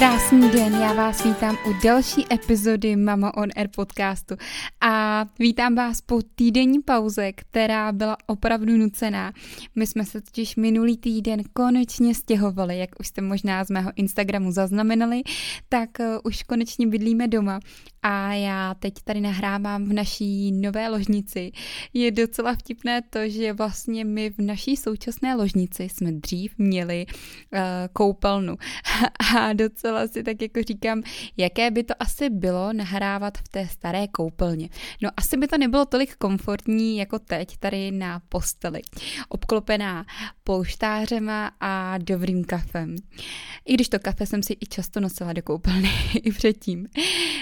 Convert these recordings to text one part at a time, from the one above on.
Krásný den, já vás vítám u další epizody Mama on Air podcastu a vítám vás po týdenní pauze, která byla opravdu nucená. My jsme se totiž minulý týden konečně stěhovali, jak už jste možná z mého Instagramu zaznamenali, tak uh, už konečně bydlíme doma a já teď tady nahrávám v naší nové ložnici. Je docela vtipné to, že vlastně my v naší současné ložnici jsme dřív měli uh, koupelnu a docela si tak jako říkám, jaké by to asi bylo nahrávat v té staré koupelně. No asi by to nebylo tolik komfortní jako teď tady na posteli, obklopená polštářema a dobrým kafem. I když to kafe jsem si i často nosila do koupelny i předtím.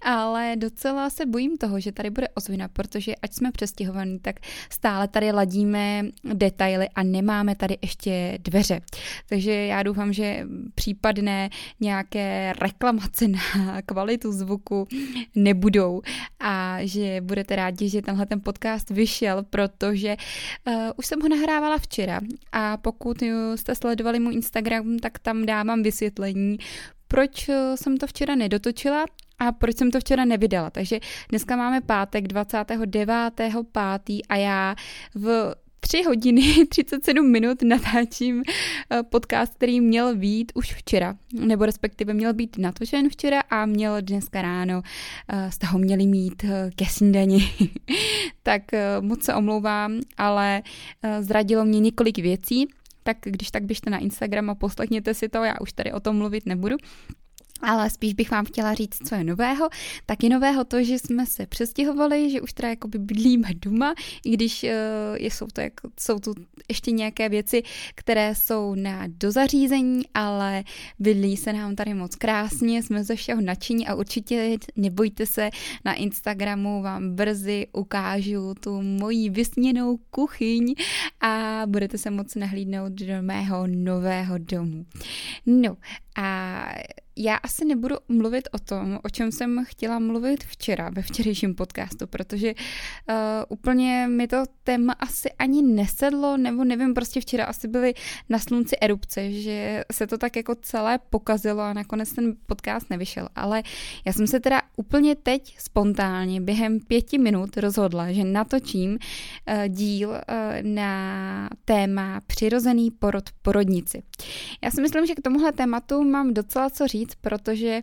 Ale docela se bojím toho, že tady bude ozvina, protože ať jsme přestěhovaní, tak stále tady ladíme detaily a nemáme tady ještě dveře. Takže já doufám, že případné nějaké reklamace na kvalitu zvuku nebudou a že budete rádi, že tenhle ten podcast vyšel, protože uh, už jsem ho nahrávala včera a pokud jste sledovali můj Instagram, tak tam dávám vysvětlení, proč jsem to včera nedotočila a proč jsem to včera nevydala. Takže dneska máme pátek 29.5. a já v 3 hodiny 37 minut natáčím eh, podcast, který měl být už včera, nebo respektive měl být natočen včera a měl dneska ráno z toho měli mít ke snídani. tak moc se omlouvám, ale zradilo mě několik věcí, tak když tak běžte na Instagram a poslechněte si to, já už tady o tom mluvit nebudu. Ale spíš bych vám chtěla říct, co je nového. Tak je nového to, že jsme se přestěhovali, že už teda jakoby bydlíme doma, i když uh, jsou, to jako, jsou tu ještě nějaké věci, které jsou na dozařízení, ale bydlí se nám tady moc krásně, jsme ze všeho nadšení a určitě nebojte se, na Instagramu vám brzy ukážu tu moji vysněnou kuchyň a budete se moc nahlídnout do mého nového domu. No a já asi nebudu mluvit o tom, o čem jsem chtěla mluvit včera, ve včerejším podcastu, protože uh, úplně mi to téma asi ani nesedlo, nebo nevím, prostě včera asi byly na slunci erupce, že se to tak jako celé pokazilo a nakonec ten podcast nevyšel. Ale já jsem se teda úplně teď spontánně během pěti minut rozhodla, že natočím uh, díl uh, na téma přirozený porod porodnici. Já si myslím, že k tomuhle tématu mám docela co říct, protože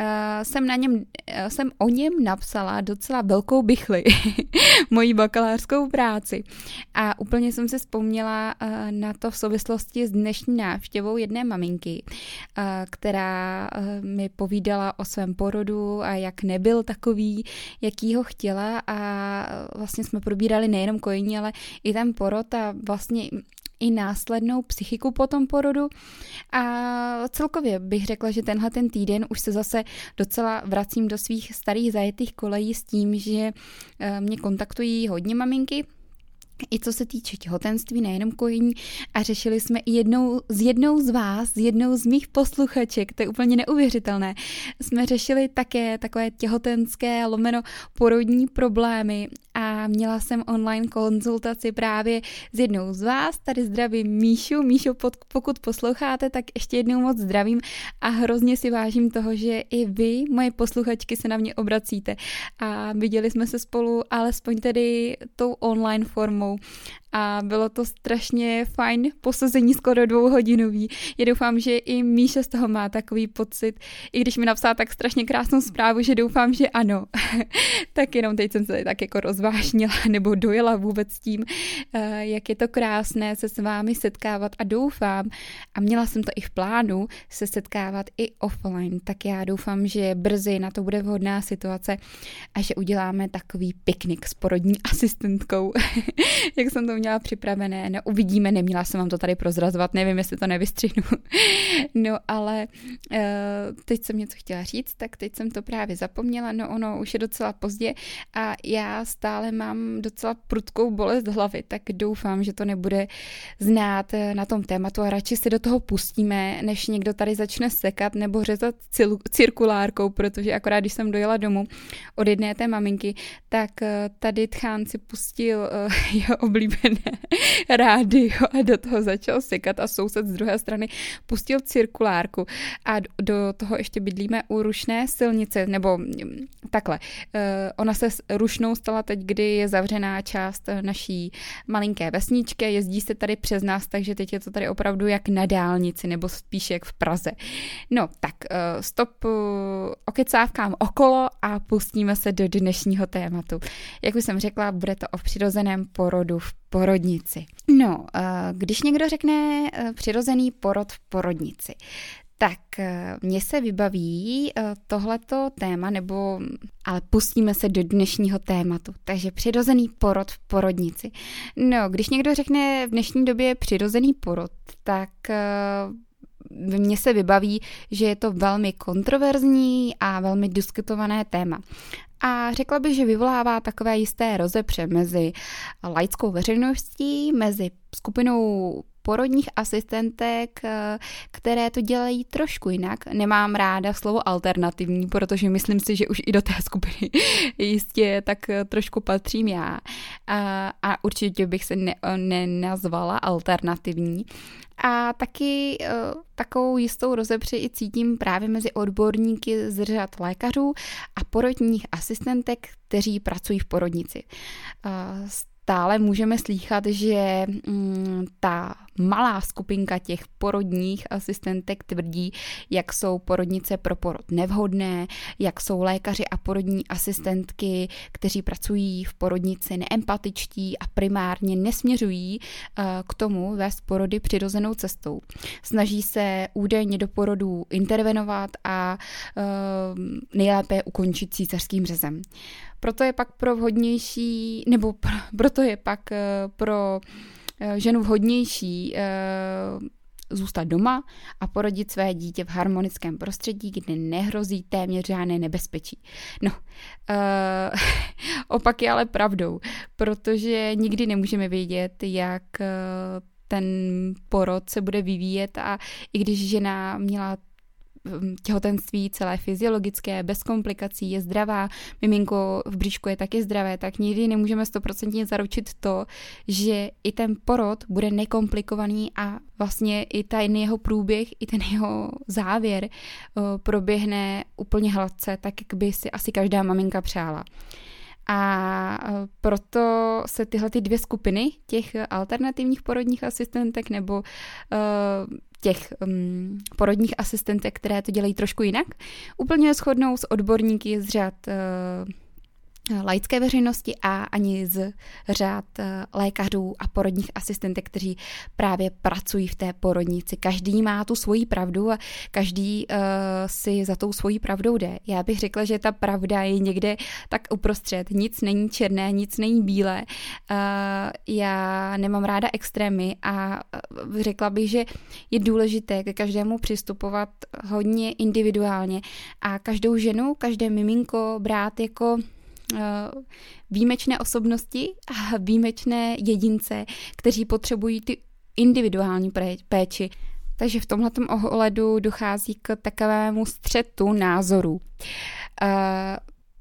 uh, jsem, na něm, uh, jsem o něm napsala docela velkou bychli, moji bakalářskou práci. A úplně jsem si vzpomněla uh, na to v souvislosti s dnešní návštěvou jedné maminky, uh, která uh, mi povídala o svém porodu a jak nebyl takový, jaký ho chtěla a vlastně jsme probírali nejenom kojení, ale i ten porod a vlastně i následnou psychiku po tom porodu. A celkově bych řekla, že tenhle ten týden už se zase docela vracím do svých starých zajetých kolejí s tím, že eh, mě kontaktují hodně maminky, i co se týče těhotenství, nejenom kojení. A řešili jsme i jednou s jednou z vás, s jednou z mých posluchaček, to je úplně neuvěřitelné. Jsme řešili také takové těhotenské lomeno porodní problémy měla jsem online konzultaci právě s jednou z vás. Tady zdravím Míšu. Míšu, pokud posloucháte, tak ještě jednou moc zdravím a hrozně si vážím toho, že i vy, moje posluchačky, se na mě obracíte. A viděli jsme se spolu alespoň tedy tou online formou a bylo to strašně fajn posazení skoro dvouhodinový. Já doufám, že i Míša z toho má takový pocit, i když mi napsala tak strašně krásnou zprávu, že doufám, že ano. tak jenom teď jsem se tak jako rozvážnila nebo dojela vůbec tím, eh, jak je to krásné se s vámi setkávat a doufám, a měla jsem to i v plánu, se setkávat i offline, tak já doufám, že brzy na to bude vhodná situace a že uděláme takový piknik s porodní asistentkou, jak jsem to měla připravené, no uvidíme, neměla jsem vám to tady prozrazovat, nevím, jestli to nevystřihnu. no ale uh, teď jsem něco chtěla říct, tak teď jsem to právě zapomněla, no ono už je docela pozdě a já stále mám docela prudkou bolest hlavy, tak doufám, že to nebude znát eh, na tom tématu a radši se do toho pustíme, než někdo tady začne sekat nebo řezat cirkulárkou, protože akorát když jsem dojela domů od jedné té maminky, tak eh, tady Tchán si pustil uh, jeho oblíbený rádio a do toho začal sekat a soused z druhé strany pustil cirkulárku a do toho ještě bydlíme u rušné silnice, nebo mm, takhle. Eh, ona se rušnou stala teď, kdy je zavřená část naší malinké vesničky, jezdí se tady přes nás, takže teď je to tady opravdu jak na dálnici, nebo spíš jak v Praze. No, tak eh, stop okecávkám okolo a pustíme se do dnešního tématu. Jak už jsem řekla, bude to o přirozeném porodu v porodnici. No, eh, když někdo řekne eh, přirozený porod v porodnici, tak eh, mně se vybaví tohleto téma, nebo ale pustíme se do dnešního tématu. Takže přirozený porod v porodnici. No, když někdo řekne v dnešní době přirozený porod, tak mně se vybaví, že je to velmi kontroverzní a velmi diskutované téma. A řekla bych, že vyvolává takové jisté rozepře mezi laickou veřejností, mezi skupinou porodních asistentek, které to dělají trošku jinak. Nemám ráda slovo alternativní, protože myslím si, že už i do té skupiny jistě tak trošku patřím já. A, a určitě bych se ne, nenazvala alternativní. A taky takovou jistou rozepři i cítím právě mezi odborníky z řad lékařů a porodních asistentek, kteří pracují v porodnici. Stále můžeme slýchat, že mm, ta malá skupinka těch porodních asistentek tvrdí, jak jsou porodnice pro porod nevhodné, jak jsou lékaři a porodní asistentky, kteří pracují v porodnici neempatičtí a primárně nesměřují uh, k tomu vést porody přirozenou cestou. Snaží se údajně do porodů intervenovat a uh, nejlépe ukončit císařským řezem. Proto je pak pro vhodnější, nebo proto je pak eh, pro eh, ženu vhodnější eh, zůstat doma a porodit své dítě v harmonickém prostředí, kde nehrozí téměř žádné nebezpečí. No, uh, opak je ale pravdou, protože nikdy nemůžeme vědět, jak ten porod se bude vyvíjet a i když žena měla těhotenství celé fyziologické, bez komplikací, je zdravá, miminko v bříšku je taky zdravé, tak nikdy nemůžeme stoprocentně zaručit to, že i ten porod bude nekomplikovaný a vlastně i ten jeho průběh, i ten jeho závěr proběhne úplně hladce, tak jak by si asi každá maminka přála. A proto se tyhle ty dvě skupiny těch alternativních porodních asistentek nebo uh, těch um, porodních asistentek, které to dělají trošku jinak, úplně shodnou s odborníky z řad uh, laické veřejnosti a ani z řád eh, lékařů a porodních asistentek, kteří právě pracují v té porodnici. Každý má tu svoji pravdu a každý uh, si za tou svojí pravdou jde. Já bych řekla, že ta pravda je někde tak uprostřed. Nic není černé, nic není bílé. Uh, já nemám ráda extrémy a řekla bych, že je důležité ke každému přistupovat hodně individuálně a každou ženu, každé miminko brát jako výjimečné osobnosti a výjimečné jedince, kteří potřebují ty individuální péči. Takže v tomhle ohledu dochází k takovému střetu názorů.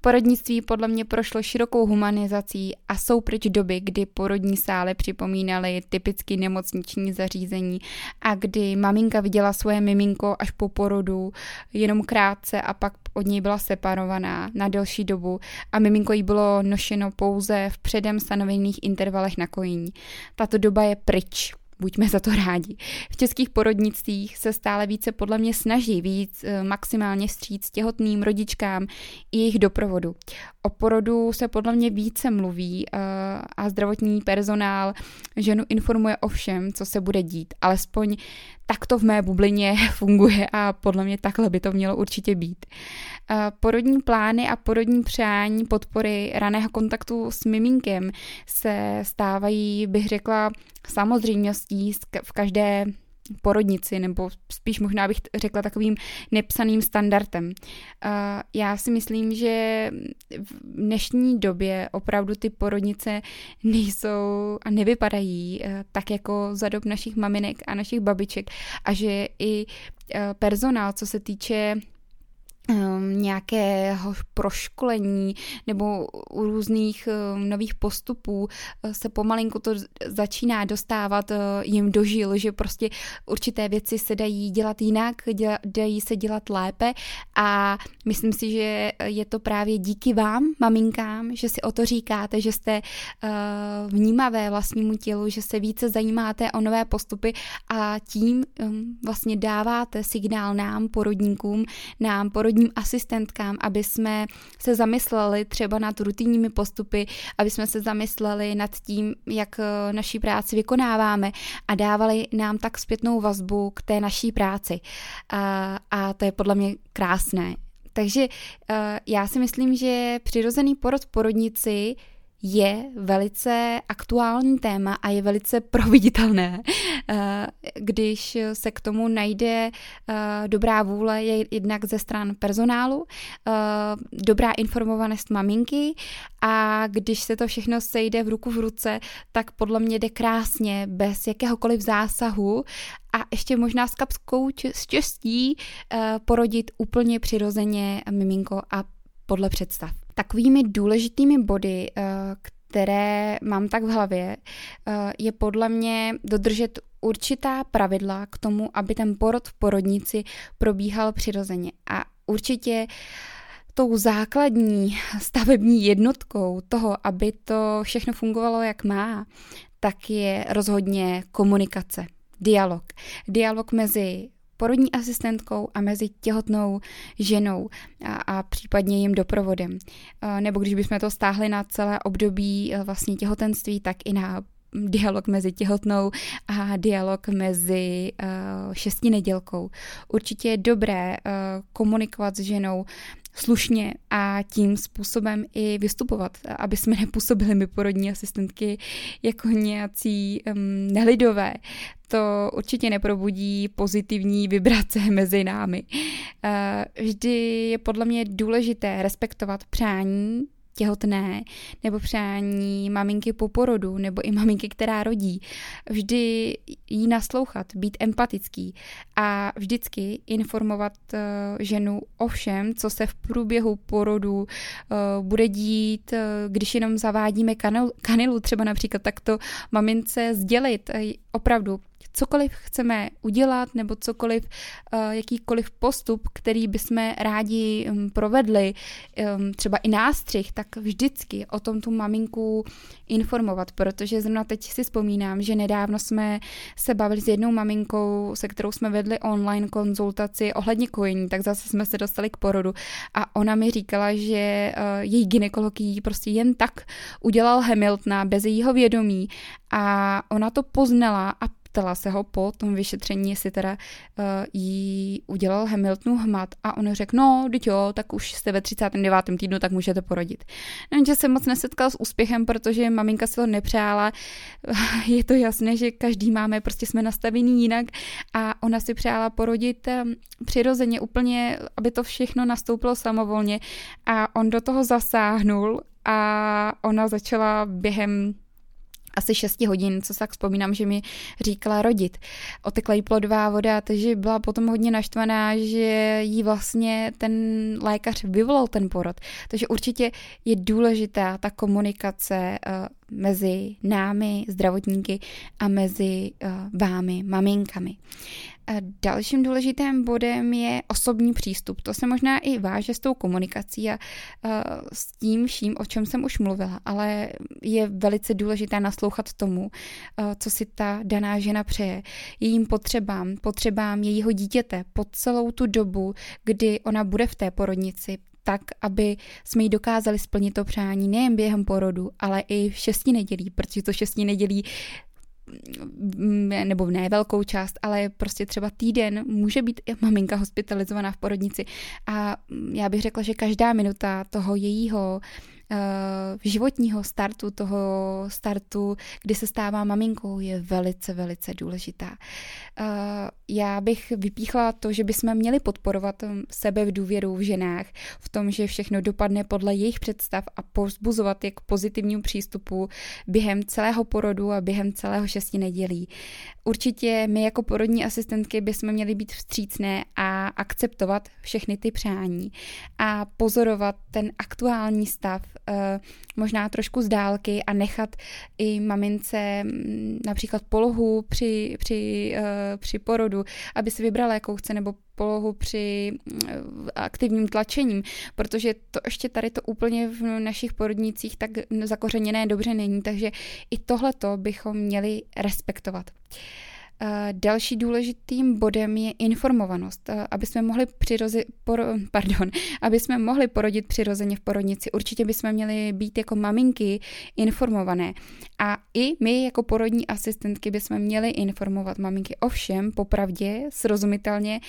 Porodnictví podle mě prošlo širokou humanizací a jsou pryč doby, kdy porodní sály připomínaly typicky nemocniční zařízení a kdy maminka viděla svoje miminko až po porodu jenom krátce a pak od něj byla separovaná na delší dobu a miminko jí bylo nošeno pouze v předem stanovených intervalech na kojení. Tato doba je pryč buďme za to rádi. V českých porodnictvích se stále více podle mě snaží víc eh, maximálně stříc těhotným rodičkám i jejich doprovodu. O porodu se podle mě více mluví eh, a zdravotní personál ženu informuje o všem, co se bude dít. Alespoň tak to v mé bublině funguje a podle mě takhle by to mělo určitě být. Eh, porodní plány a porodní přání podpory raného kontaktu s miminkem se stávají, bych řekla, samozřejmostí v každé porodnici, nebo spíš možná bych řekla takovým nepsaným standardem. Já si myslím, že v dnešní době opravdu ty porodnice nejsou a nevypadají eh, tak jako za dob našich maminek a našich babiček a že i eh, personál, co se týče um, nějakého proškolení nebo u různých um, nových postupů uh, se pomalinku to začíná dostávat uh, jim do žil, že prostě určité věci se dají dělat jinak, dají se dělat lépe. A myslím si, že je to právě díky vám, maminkám, že si o to říkáte, že jste uh, vnímavé vlastnímu tělu, že se více zajímáte o nové postupy a tím um, vlastně dáváte signál nám, porodníkům, nám, porodníkům, porodním asistentkám, aby jsme se zamysleli třeba nad rutinními postupy, aby jsme se zamysleli nad tím, jak eh, naší práci vykonáváme a dávali nám tak zpětnou vazbu k té naší práci. A, a to je podle mě krásné. Takže uh, já si myslím, že přirozený porod porodnici je velice aktuální téma a je velice providitelné, eh, když se k tomu najde eh, dobrá vůle je jednak ze stran personálu, eh, dobrá informovanost maminky a když se to všechno sejde v ruku v ruce, tak podle mě jde krásně, bez jakéhokoliv zásahu a ještě možná s kapskou štěstí porodit úplně přirozeně miminko a podle představ. Takovými důležitými body, eh, které mám tak v hlavě, eh, je podle mě dodržet určitá pravidla k tomu, aby ten porod v porodnici probíhal přirozeně. A určitě tou základní stavební jednotkou toho, aby to všechno fungovalo jak má, tak je rozhodně komunikace, dialog. Dialog mezi porodní asistentkou a mezi těhotnou ženou a, a případně jim doprovodem. Nebo když bychom to stáhli na celé období e, vlastně těhotenství, tak i na dialog mezi těhotnou a dialog mezi uh, šesti nedělkou. Určitě je dobré uh, komunikovat s ženou slušně a tím způsobem i vystupovat, aby jsme nepůsobili my porodní asistentky jako nějací um, nelidové. To určitě neprobudí pozitivní vibrace mezi námi. Uh, vždy je podle mě důležité respektovat přání těhotné nebo přání maminky po porodu nebo i maminky, která rodí. Vždy jí naslouchat, být empatický a vždycky informovat uh, ženu o všem, co se v průběhu porodu uh, bude dít, uh, když jenom zavádíme kanil, kanilu třeba například, tak to mamince sdělit opravdu cokoliv chceme udělat nebo cokoliv, eh, jakýkoliv postup, který bychom rádi hm, provedli, hm, třeba i nástřih, tak vždycky o tom tu maminku informovat, protože zrovna teď si vzpomínám, že nedávno jsme se bavili s jednou maminkou, se kterou jsme vedli online konzultaci ohledně kojení, tak zase jsme se dostali k porodu. A ona mi říkala, že eh, její ginekolog jí prostě jen tak udělal Hamiltona bez jejího vědomí. A ona to poznala a ptala se ho po tom vyšetření, jestli teda uh, jí udělal Hamiltonu hmat a on řekl, no, teď jo, tak už jste ve 39. týdnu, tak můžete porodit. No, že se moc nesetkal s úspěchem, protože maminka si to nepřála. Je to jasné, že každý máme, prostě jsme nastavený jinak a ona si přála porodit um, přirozeně úplně, aby to všechno nastoupilo samovolně a on do toho zasáhnul a ona začala během asi 6 hodin, co se tak vzpomínám, že mi říkala rodit. Otekla jí plodová voda, takže byla potom hodně naštvaná, že jí vlastně ten lékař vyvolal ten porod. Takže určitě je důležitá ta komunikace uh, mezi námi, zdravotníky, a mezi uh, vámi, maminkami. Uh, Dalším důležitým bodem je osobní přístup. To se možná i váže s tou komunikací a s tím vším, o čem jsem už mluvila, ale je velice důležité naslouchat tomu, co si ta daná žena přeje, jejím potřebám, potřebám jejího dítěte po celou tu dobu, kdy ona bude v té porodnici, tak, aby jsme jí dokázali splnit to přání nejen během porodu, ale i v šesti nedělí, protože to šesti nedělí nebo ne velkou část, ale prostě třeba týden může být maminka hospitalizovaná v porodnici. A já bych řekla, že každá minuta toho jejího životního startu, toho startu, kdy se stává maminkou, je velice, velice důležitá. Já bych vypíchla to, že bychom měli podporovat sebe v důvěru v ženách, v tom, že všechno dopadne podle jejich představ a povzbuzovat je k pozitivnímu přístupu během celého porodu a během celého šesti nedělí. Určitě my jako porodní asistentky bychom měli být vstřícné a akceptovat všechny ty přání a pozorovat ten aktuální stav, eh, možná trošku z dálky a nechat i mamince mm, například polohu při, při, eh, při porodu, aby si vybrala, jakou chce, nebo polohu při mm, aktivním tlačením, protože to ještě tady to úplně v našich porodnicích tak zakořeněné dobře není, takže i tohleto bychom měli respektovat. Eh, další důležitým bodem je informovanost, eh, aby jsme mohli přirozi, por, pardon, aby jsme mohli porodit přirozeně v porodnici. Určitě bychom měli být jako maminky informované. A i my jako porodní asistentky bychom měli informovat maminky o všem, popravdě, srozumitelně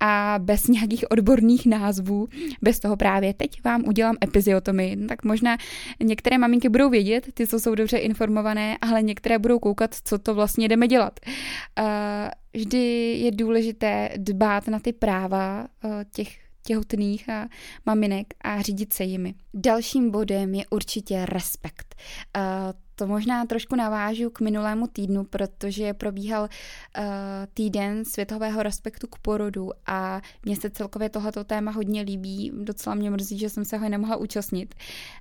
a bez nějakých odborných názvů. Bez toho právě teď vám udělám epiziotomy. Tak možná některé maminky budou vědět, ty, co jsou dobře informované, ale některé budou koukat, co to vlastně jdeme dělat vždy je důležité dbát na ty práva těch těhotných a maminek a řídit se jimi. Dalším bodem je určitě respekt. To možná trošku navážu k minulému týdnu, protože probíhal uh, týden světového respektu k porodu a mně se celkově tohleto téma hodně líbí. Docela mě mrzí, že jsem se ho nemohla účastnit.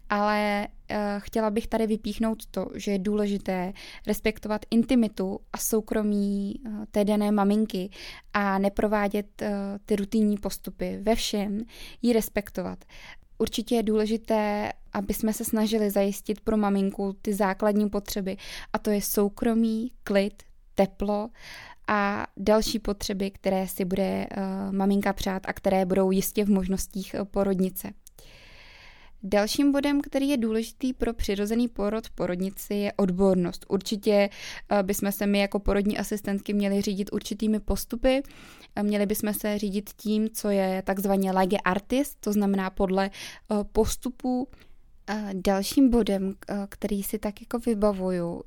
Ale uh, chtěla bych tady vypíchnout to, že je důležité respektovat intimitu a soukromí uh, té dané maminky a neprovádět uh, ty rutinní postupy. Ve všem ji respektovat. Určitě je důležité, aby jsme se snažili zajistit pro maminku ty základní potřeby, a to je soukromí, klid, teplo a další potřeby, které si bude uh, maminka přát a které budou jistě v možnostích uh, porodnice. Dalším bodem, který je důležitý pro přirozený porod v porodnici, je odbornost. Určitě eh, bychom se my jako porodní asistentky měli řídit určitými postupy, měli bychom se řídit tím, co je takzvaně lege artist, to znamená podle eh, postupů. Dalším bodem, eh, který si tak jako vybavuju,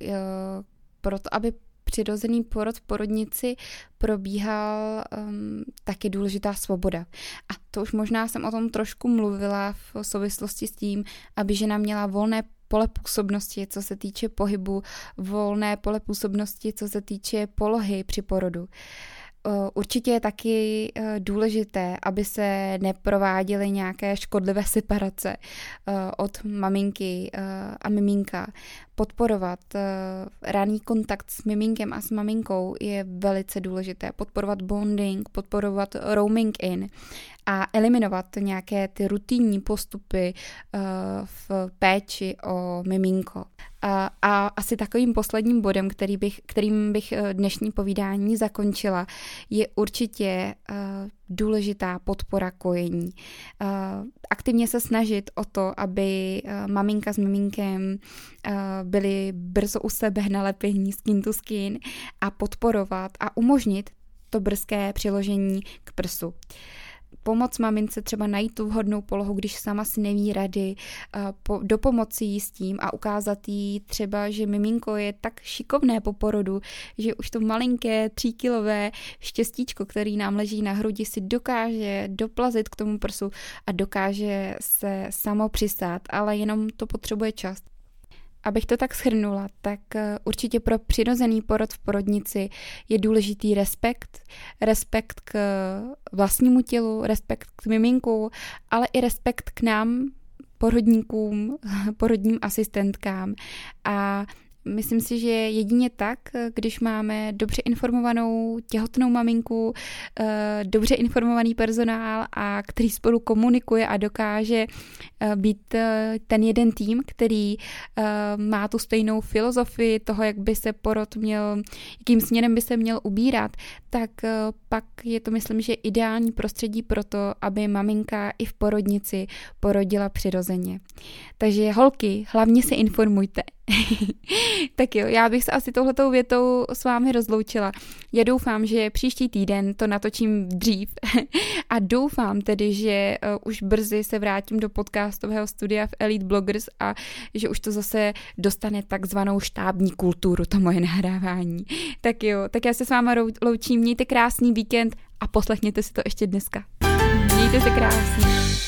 proto aby přirozený porod v porodnici probíhal um, taky důležitá svoboda. A to už možná jsem o tom trošku mluvila v souvislosti s tím, aby žena měla volné pole působnosti, co se týče pohybu, volné pole působnosti, co se týče polohy při porodu. Eh, určitě je taky eh, důležité, aby se neprováděly nějaké škodlivé separace eh, od maminky a miminka. Podporovat raný kontakt s miminkem a s maminkou je velice důležité. Podporovat bonding, podporovat roaming in a eliminovat nějaké ty rutinní postupy v péči o miminko. A, a asi takovým posledním bodem, který bych, kterým bych eh, dnešní povídání zakončila, je určitě důležitá podpora kojení. Uh, aktivně se snažit o to, aby uh, maminka s miminkem uh, byli brzo u sebe na lepení skin to skin a podporovat a umožnit to brzké přiložení k prsu. Uh, pomoct mamince třeba najít tu vhodnou polohu, když sama si neví rady, do pomoci jí s tím a ukázat jí třeba, že miminko je tak šikovné po porodu, že už to malinké tříkilové štěstíčko, který nám leží na hrudi, si dokáže doplazit k tomu prsu a dokáže se samo přistát, ale jenom to potřebuje čas. Abych to tak shrnula, tak eh, určitě pro přirozený porod v porodnici je důležitý respekt. Respekt k vlastnímu tělu, respekt k miminku, ale i respekt k nám, porodníkům, porodním asistentkám. A Myslím si, že jedině tak, když máme dobře informovanou těhotnou maminku, eh, dobře informovaný personál a který spolu komunikuje a dokáže eh, být eh, ten jeden tým, který má tu stejnou filozofii toho, jak by se porod měl, jakým směrem by se měl ubírat, tak pak je to, myslím, že ideální prostředí pro to, aby maminka i v porodnici porodila přirozeně. Takže holky, hlavně se informujte, tak jo, já bych se asi tohletou větou s vámi rozloučila. Já doufám, že příští týden to natočím dřív a doufám tedy, že uh, už brzy se vrátím do podcastového studia v Elite Bloggers a že už to zase dostane takzvanou štábní kulturu, to moje nahrávání. Tak jo, tak já se s váma loučím, mějte krásný víkend a poslechněte si to ještě dneska. Mějte se krásně.